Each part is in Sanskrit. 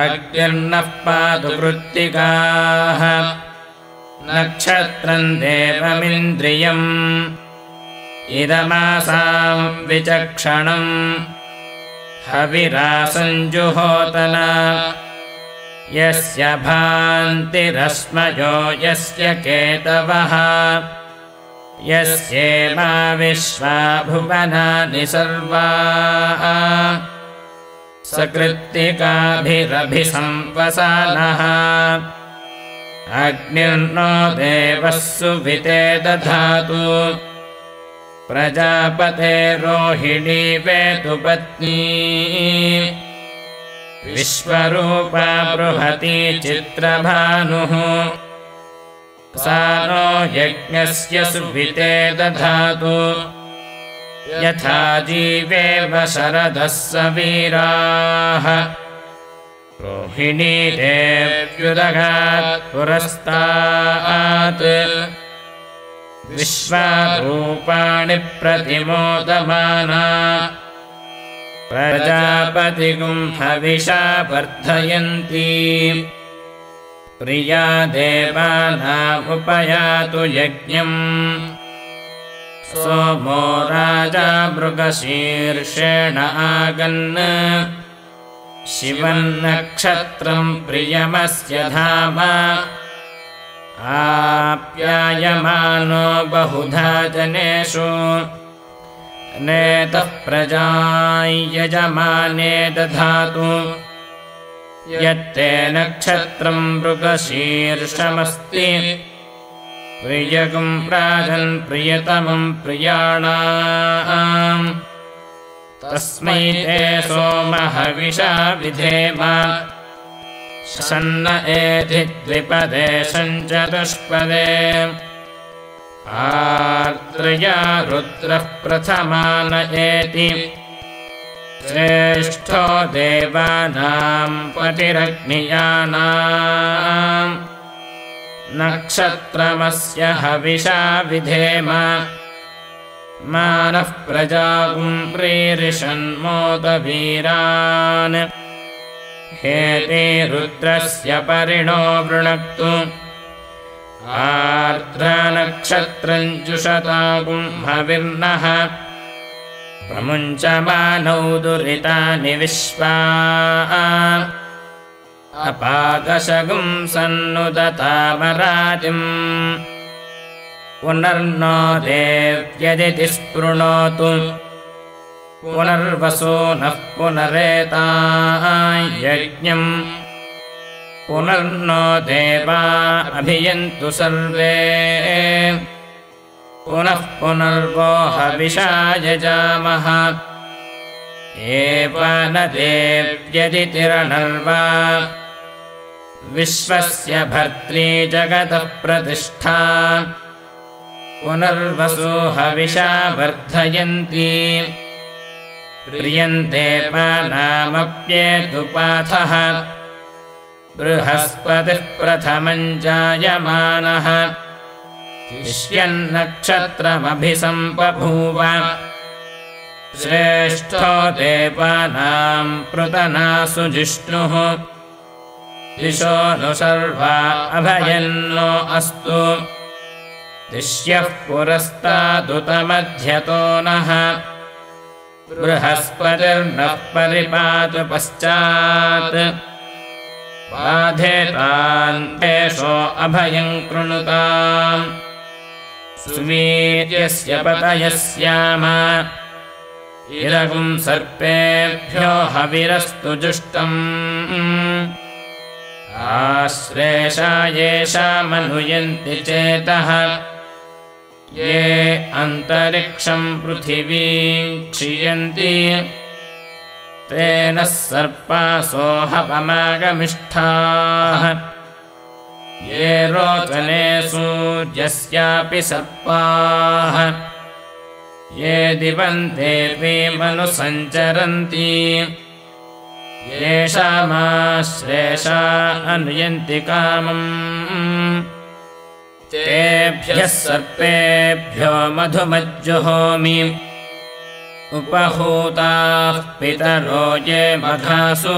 अग्निर्नः पातु कृत्तिकाः नक्षत्रम् देवमिन्द्रियम् इदमासाम् विचक्षणम् हविरासञ्जुहोतन यस्य भान्तिरस्मयो यस्य केतवः यस्येमा विश्वा भुवनानि सर्वा सकृत्तिकाभिरभिसंवसानः। अग्निर्नो देवः सुविते दधातु। प्रजापते रोहिणी वेतु पत्नी। विश्वरूपा बृहती चित्रभानुः नो यज्ञस्य सुविते दधातु। यथा जीवेव शरदः स रोहिणी देव्युदगात् पुरस्तात्। विश्वारूपाणि प्रतिमोदमाना। हविषा वर्धयन्ती प्रिया देवानामुपयातु यज्ञम्। सोमो राजा मृगशीर्षेण आगन्। शिवन्नक्षत्रम् प्रियमस्य धाम। आप्यायमानो बहुधा जनेषु। नेतः प्रजायजमाने दधातु यत्ते नक्षत्रम् मृगशीर्षमस्ति। प्रियगुम् प्राजन् प्रियतमम् प्रियाणाम्। तस्मै ते सोमहविषा विधेम। सन्न एधि द्विपदे सञ्चतुष्पदे आर्द्रया रुद्रः प्रथमान एति श्रेष्ठो देवानाम् पतिरग्नियानाम् नक्षत्रमस्य हविषा विधेम। मानः हेते रुद्रस्य परिणो वृणक्तु। आर्द्रानक्षत्रम् जुषतागुम्हविर्नः प्रमुञ्चमानौ दुरितानि विश्वा। अपादशगुम् सन्नुदतामराजिम्। पुनर्नो देव्यदिति स्पृणोतु। पुनर्वसो नः पुनरेता यज्ञम्। पुनर्नो देवा अभियन्तु सर्वे पुनः पुनर्वो हविषा एव न देव्यदितिरनर्वा विश्वस्य भर्त्री जगतः प्रतिष्ठा पुनर्वसु हविषा वर्धयन्ति प्रियन्ते पानामप्येतुपाथः बृहस्पतिः प्रथमम् जायमानः शिष्यन्नक्षत्रमभिसम्बभूव श्रेष्ठो देवानाम् पृतनासु जिष्णुः। दिशो नु सर्वा अभयन्नो अस्तु। दिश्यः पुरस्तादुतमध्यतो नः। बृहस्पतिर्नः परिपातु पश्चात्। बाधेतान्तेषो अभयम् कृणुताम् सुवीर्यस्य पतयः स्याम इरगुम् सर्पेभ्यो हविरस्तु जुष्टम्। आश्लेषा येषामनुयन्ति चेतः। ये अन्तरिक्षम् पृथिवीम् क्षीयन्ति। तेन सर्पासोऽहपमागमिष्ठाः ये रोचने सूर्यस्यापि सर्पाः। ये दिवन्तेऽपीमनुसञ्चरन्ति येषामाश्लेषा अनुयन्ति कामम्। तेभ्यः सर्पेभ्यो मधुमज्जुहोमि। उपहूताः पितरो ये मघासु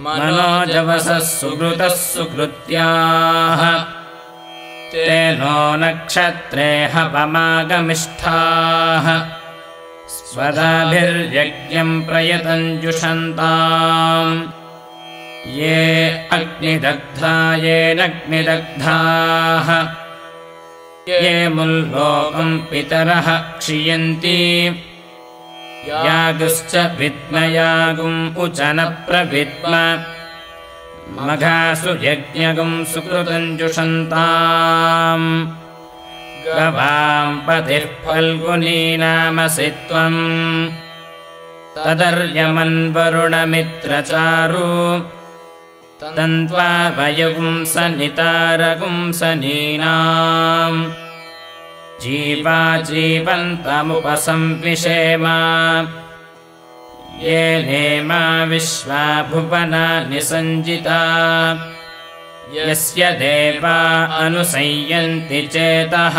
मनोजवसः सुकृतः सुकृत्याः। तेनो नक्षत्रे हपमागमिष्ठाः स्वदाभिर्यज्ञम् प्रयतञ्जुषन्ताम्। ये अग्निदग्धा येनग्निदग्धाः ये मुल्लोकम् पितरः क्षियन्ति यागुश्च विद्मयागुम् उच न प्रविद्म मघासु यज्ञगुम् सुकृतञ्जुषन्ताम्। गवाम् पतिः फल्गुनी नामसि त्वम् तदर्यमन्वरुणमित्रचारु। तन्त्वा वयुगुंसनितारगुंसनीनाम् जीवा जीवन्तमुपसंविषेम ये नेमा विश्वा भुवनानि सञ्जिता यस्य देवा अनुसंयन्ति चेतः।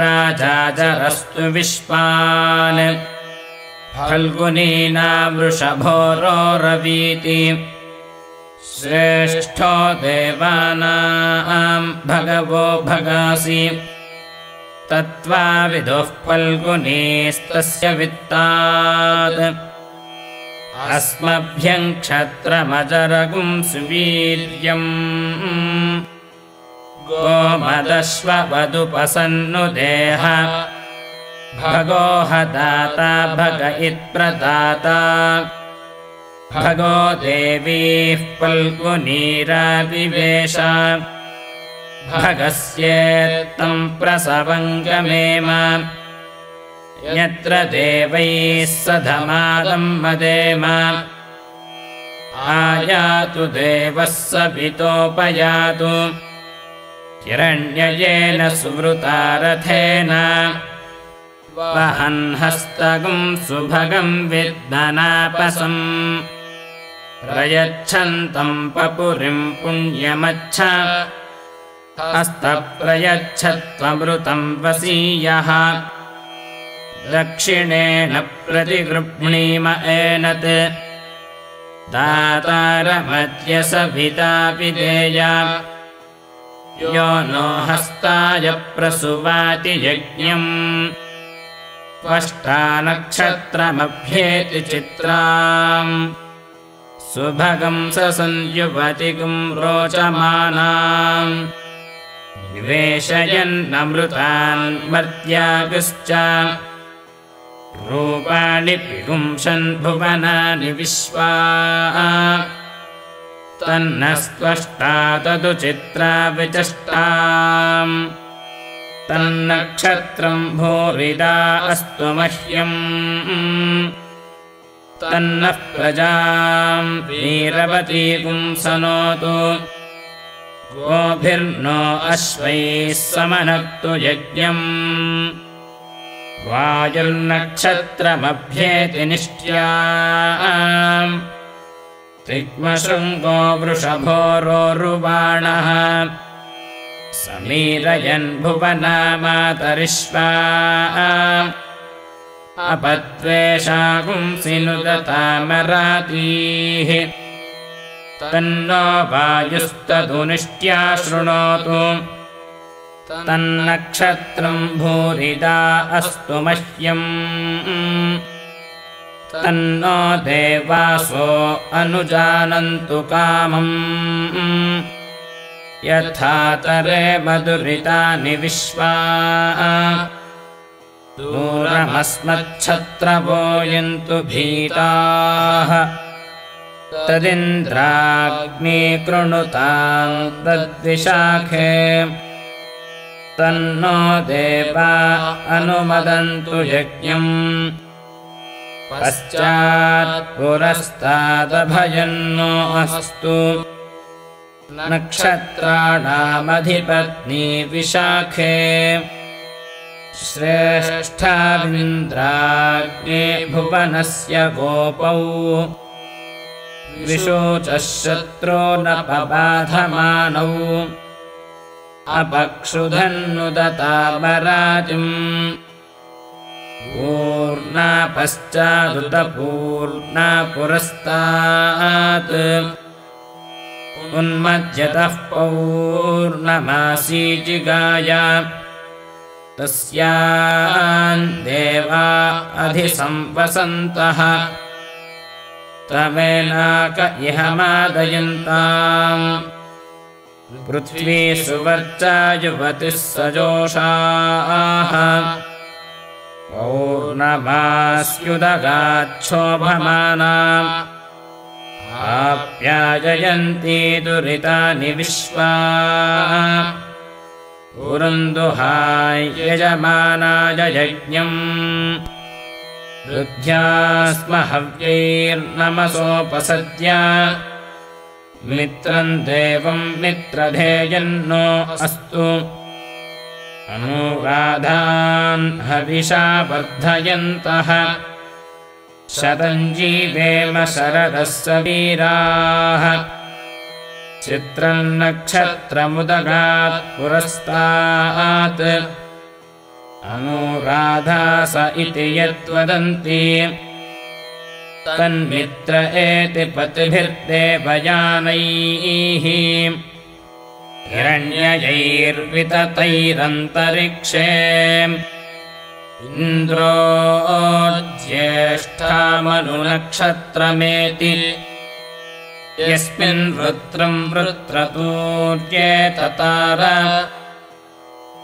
राजाजरस्तु विश्वान्। फल्गुनीना वृषभोरोरवीति श्रेष्ठो देवानाम् भगवो भगासि। तत्त्वाविदुः फल्गुनीस्तस्य वित्तात्। अस्मभ्यम् क्षत्रमजरगुम् सुवीर्यम्। गोमदश्ववदुपसन्नुदेह भगोहदाता भग इत्प्रदाता भगो देवीः पल्गुनीराविवेश भगस्येत्तम् प्रसवङ्गमेम यत्र देवैः सधमादम् मदेम आयातु देवः सपितोपयातु हिरण्ययेन सुवृता रथेन वहन्हस्तगुम् सुभगम् विद्मनापसम् प्रयच्छन्तम् पपुरिम् पुण्यमच्छ। हस्तप्रयच्छत्वमृतम् वसीयः। दक्षिणेन प्रतिगृह्णीम एनत्। दातारमध्यसभितापि देया यो नो हस्ताय प्रसुवाति यज्ञम्। त्वष्टानक्षत्रमभ्येति चित्राम् सुभगम् स संयुवतिगुम् रोचमानाम्। निवेशयन्नमृतान् मर्त्यागुश्च। रूपाणि पिगुंशन् भुवनानि विश्वा। तन्नस्त्वष्टा तदु चित्रा विचष्टाम् तन्नक्षत्रम् भूरिदा अस्तु मह्यम् तन्नः प्रजाम् वीरवती पुंसनोतु गोभिर्नो अश्वैः समनक्तु यज्ञम्। वायुर्नक्षत्रमभ्येति निष्ट्या। तिग्मशृङ्गो वृषभोरोरुबाणः। समीरयन् भुवना मातरिष्वा अपत्वेषागुंसि नुदतामरातीः तन्नो वायुस्तदुनिष्ट्या शृणोतु। तन्नक्षत्रम् भूरिदा अस्तु मह्यम्। तन्नो देवासो अनुजानन्तु कामम्। यथा तरे मधुरितानि विश्वा दूरमस्मच्छत्रवोयन्तु भीताः। तदिन्द्राग्ने कृणुताम् तद्विशाखे। तन्नो देवा अनुमदन्तु यज्ञम्। पश्चात्पुरस्तादभयन्नो अस्तु। नक्षत्राणामधिपत्नी विशाखे श्रेष्ठाविन्द्राग्ने भुवनस्य गोपौ। विशोचः शत्रो पबाधमानौ अपक्षुधन्नुदतामराजिम्। पूर्णा पश्चादुतपूर्णा पुरस्तात् उन्मज्यतः पौर्णमासीजिगाय तस्यान् देवा अधिसंवसन्तः। तमेनाक इह मादयन्ताम्। पृथ्वी सुवर्चा युवतिः सजोषाः। पौर्णमास्युदगाच्छोभमानाम्। आप्याजयन्ती दुरितानि विश्वा पुरन्दुहाय यजमानाय यज्ञम्। वृद्ध्या स्म मित्रम् देवम् मित्रधेयन्नो अस्तु। अनुराधान् हविषा वर्धयन्तः। शतञ्जीवेम शरदः वीराः चित्रम् नक्षत्रमुदगात् पुरस्तात् अनुराधास इति यद्वदन्ति तन्मित्र एति पतिभिर्देवयानैः। हिरण्ययैर्विततैरन्तरिक्षे। इन्द्रो ज्येष्ठामनुनक्षत्रमेति यस्मिन् वृत्रम् वृत्रतूर्येततार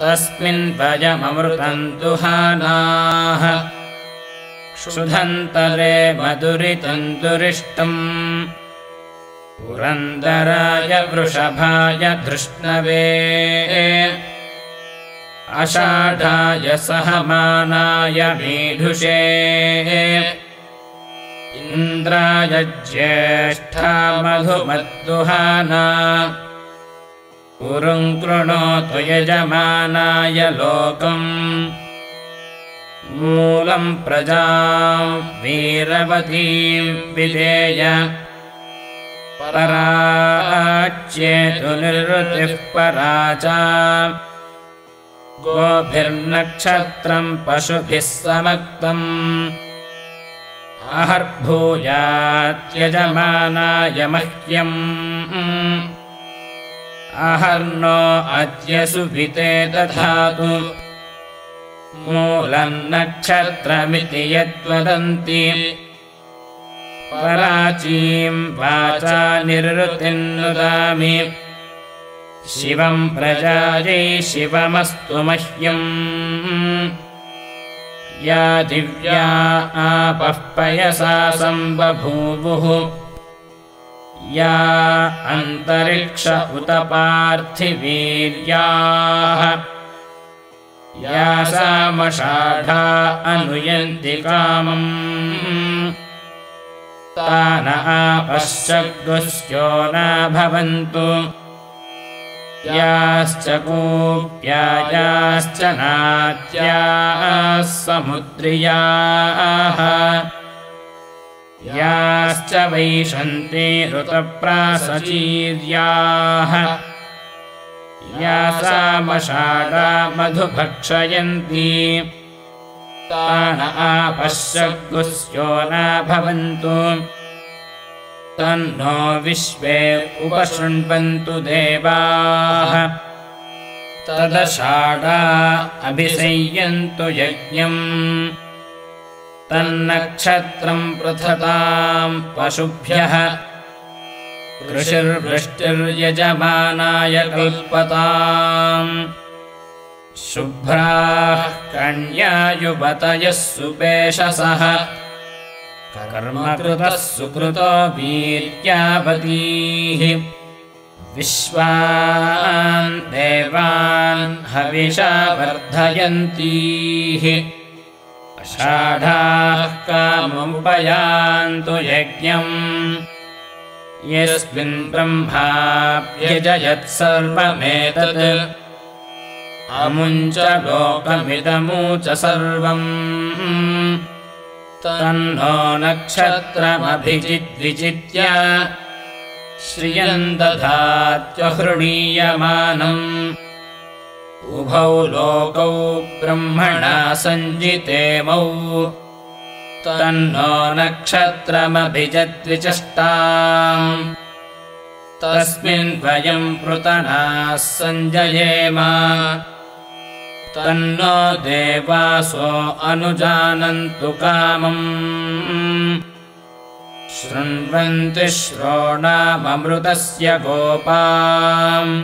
तस्मिन् भजममृतम् दुहानाः। क्षुधन्तरे मधुरितम् दुरिष्टम् पुरन्दराय वृषभाय धृष्णवे अषाढाय सहमानाय मीढुषे इन्द्राय ज्येष्ठा मधुमद्दुहाना पुरुम् कृणोतु यजमानाय लोकम्। मूलम् प्रजाम् वीरवतीम् विधेय। पराच्येतु निर्वृतिः परा च गोभिर्नक्षत्रम् पशुभिः समक्तम् अहर्भूयात्यजमानाय मह्यम् अहर्नो अद्य सुभिते दधातु। मूलम् नक्षत्रमिति यद्वदन्ति पराचीम् वाचा निर्वृतिन्नुदामि शिवम् प्रजायै शिवमस्तु मह्यम् या दिव्या आपः पयसा सम्बभूवुः या अन्तरिक्ष उत पार्थिवीर्याः या सामषाढा अनुयन्ति कामम्। तान आपश्चग्ुस्यो न भवन्तु याश्च कूप्यायाश्च नात्याः समुद्रियाः। याश्च वैशन्ति ऋतप्रासचीर्याः। या मधुभक्षयन्ति। तान आपश्चग्ुस्यो न भवन्तु तन्नो विश्वे उपशृण्वन्तु देवाः। तदषाढा अभिसंयन्तु यज्ञम्। तन्नक्षत्रम् पृथताम् पशुभ्यः। कृषिर्वृष्टिर्यजमानाय कल्पताम्। शुभ्राः कण्यायुवतयः सुपेशसः कर्मकृतः सुकृतो वीर्यावतीः। विश्वान् देवान् हविषा वर्धयन्तीः। अषाढाः कामुपयान्तु यज्ञम्। यस्मिन् ब्रह्माप्यजयत् सर्वमेतत्। अमुञ्च लोकमिदमुच सर्वम् तन्नो नक्षत्रमभिजिद्विजित्य श्रियम् दधात्यहृणीयमानम् उभौ लोकौ ब्रह्मणा सञ्जितेमौ। तन्नो नक्षत्रमभिजद्विचष्टाम् तस्मिन् वयम् पृतनाः सञ्जयेम तन्नो देवासो अनुजानन्तु कामम्। शृण्वन्ति श्रोणाममृतस्य गोपाम्।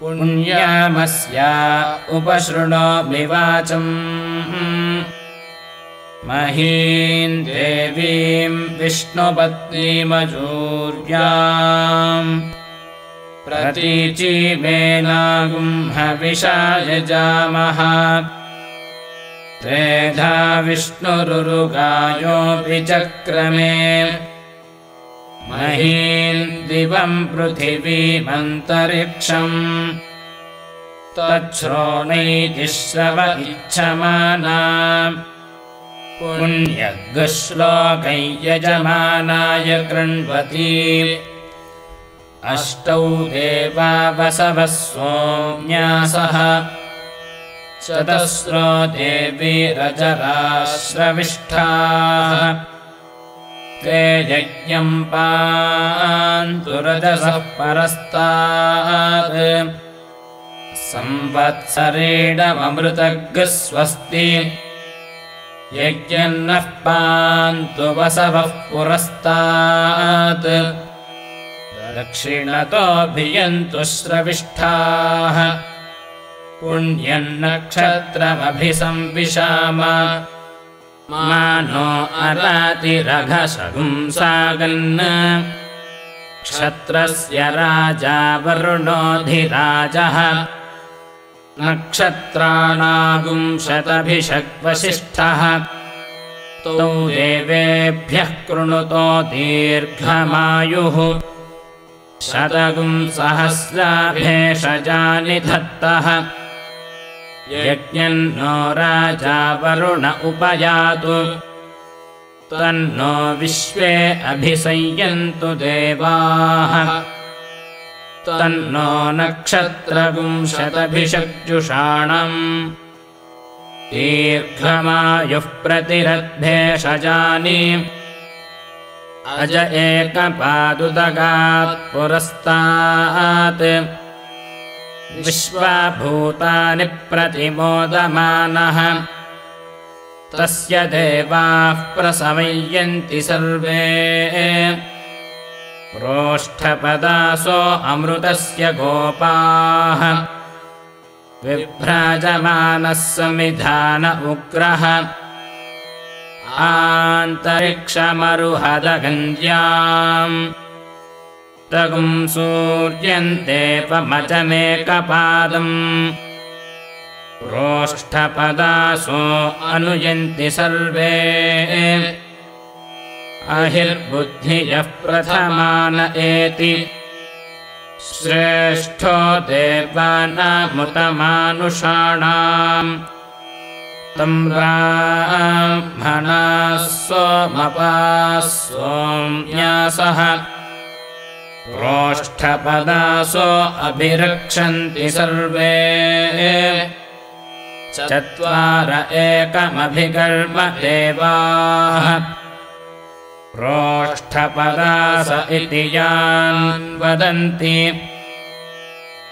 पुण्यामस्या उपशृणोमिवाचम्। महीम् देवीम् विष्णुपत्नीमजूर्याम् प्रतीचीमेनागुम्हविषा यजामः। त्रेधा विष्णुरुगायोऽपि चक्रमे। महीम् दिवम् पृथिवीमन्तरिक्षम्। तच्छ्रोणैति श्रव इच्छमाना। पुण्यगश्लोकैयजमानाय कृण्वती अष्टौ देवा वसवः सोम्यासः चतस्रो देवी रजराश्रविष्ठाः। ते यज्ञम् पान्तु रजसः परस्तात्। संवत्सरेणममृतग्स्वस्ति यज्ञन्नः पान्तु वसवः पुरस्तात् दक्षिणतोऽभियन्तु श्रविष्ठाः पुण्यन्नक्षत्रमभिसंविशाम। मा नो अरातिरघशगुंसागन् क्षत्रस्य राजा वरुणोऽधिराजः। नक्षत्राणागुंशतभिषग्वसिष्ठः तौ देवेभ्यः कृणुतो दीर्घमायुः शतगुंसहस्राभेषजानि धत्तः। यज्ञन्नो राजा वरुण उपयातु। तन्नो विश्वे अभिसंयन्तु देवाः। तन्नो नक्षत्रगुंशतभिषग्जुषाणम् दीर्घमायुः प्रतिरद्भेषजानि अज एकपादुदगात् पुरस्तात्। विश्वाभूतानि प्रतिमोदमानः। तस्य देवाः प्रसमय्यन्ति सर्वे। प्रोष्ठपदासो अमृतस्य गोपाः। विभ्राजमानः समिधान उग्रः आन्तरिक्षमरुहदगन्द्याम्। तगुम् सूर्यन्तेपमचमेकपादम्। प्रोष्ठपदासो अनुयन्ति सर्वे। अहिर्बुद्धियः प्रथमान एति। श्रेष्ठो देवानामुतमानुषाणाम् ब्राह्मणाः सोमपाः सोम्यासः प्रोष्ठपदासो अभिरक्षन्ति सर्वे। चत्वार एकमभिकर्म देवाः। प्रोष्ठपदास इति यान् वदन्ति।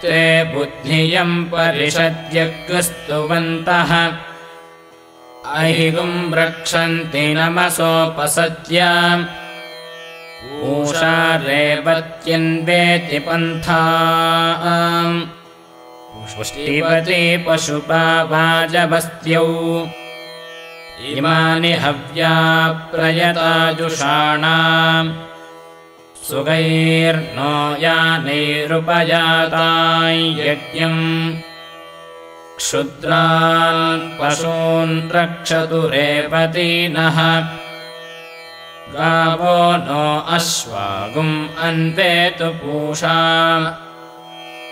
ते बुद्धियम् परिषद्यग्स्तुवन्तः अहिगुम् रक्षन्ति नमसोपसत्याम् ऊषा रेवत्यन्वेति पन्था पुष्टिपति पशुपावाजबस्त्यौ इमानि हव्या प्रयताजुषाणाम्। सुगैर्नो यानैरुपजाताय यज्ञम् क्षुद्रान् पशून् रक्षतु रेवतीनः गावो नो अश्वागुम् अन्वेतु पूषा।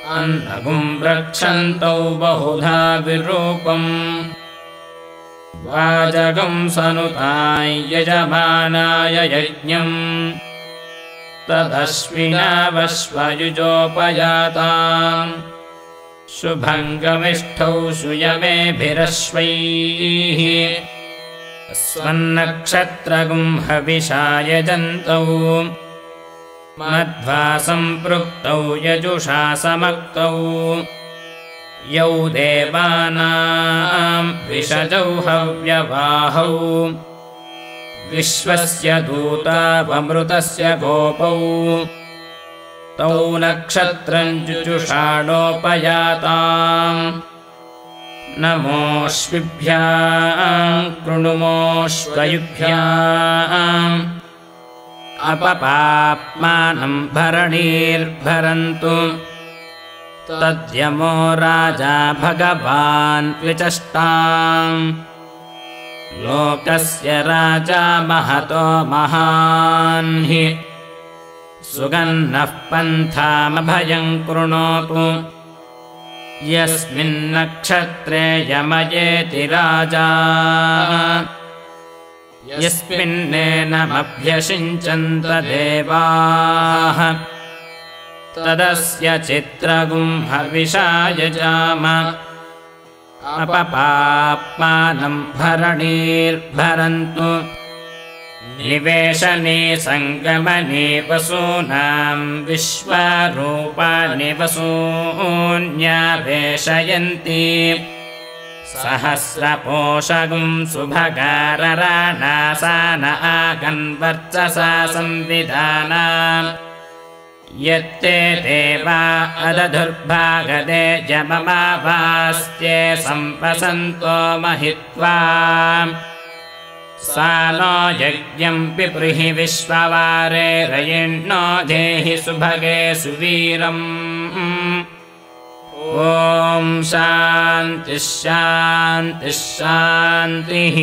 अन्नगुम् रक्षन्तौ बहुधा विरूपम्। वाजगम् सनुताय यजमानाय यज्ञम्। तदश्विनावश्वयुजोपयाताम् शुभङ्गमिष्ठौ सुयमेभिरश्वैः मध्वा सम्पृक्तौ यजुषा समक्तौ यौ देवानाम् विषजौ हव्यवाहौ विश्वस्य दूतावमृतस्य गोपौ तौ नक्षत्रम् जुजुषाणोपयाताम् नमोऽश्विभ्याम् कृणुमोऽश्वयुभ्याम्। अपपाप्मानम् भरणीर्भरन्तु। तद्यमो राजा भगवान् विचष्टाम्। लोकस्य राजा महतो महान् हि सुगन्नः पन्थामभयम् कृणोतु यस्मिन्नक्षत्रे यमयेति राजा। यस्मिन्नेनमभ्यषिञ्चन्त देवाः। तदस्य चित्रगुम्हविषायजाम अपपाप्मानम् भरणीर्भरन्तु निवेशने सङ्गमने वसूनाम् विश्वरूपाणि वसून्यावेशयन्ति सहस्रपोषगुम् सुभगारराणासान आगन्वर्चसा संविधाना यत्ते देवा अदधुर्भागदे जममाभास्त्ये सम्पसन्तो महित्वा सा नो यज्ञम् पिपृहि विश्ववारे रयिण्णो देहि सुभगे सुवीरम्। ॐ शान्तिः शान्तिः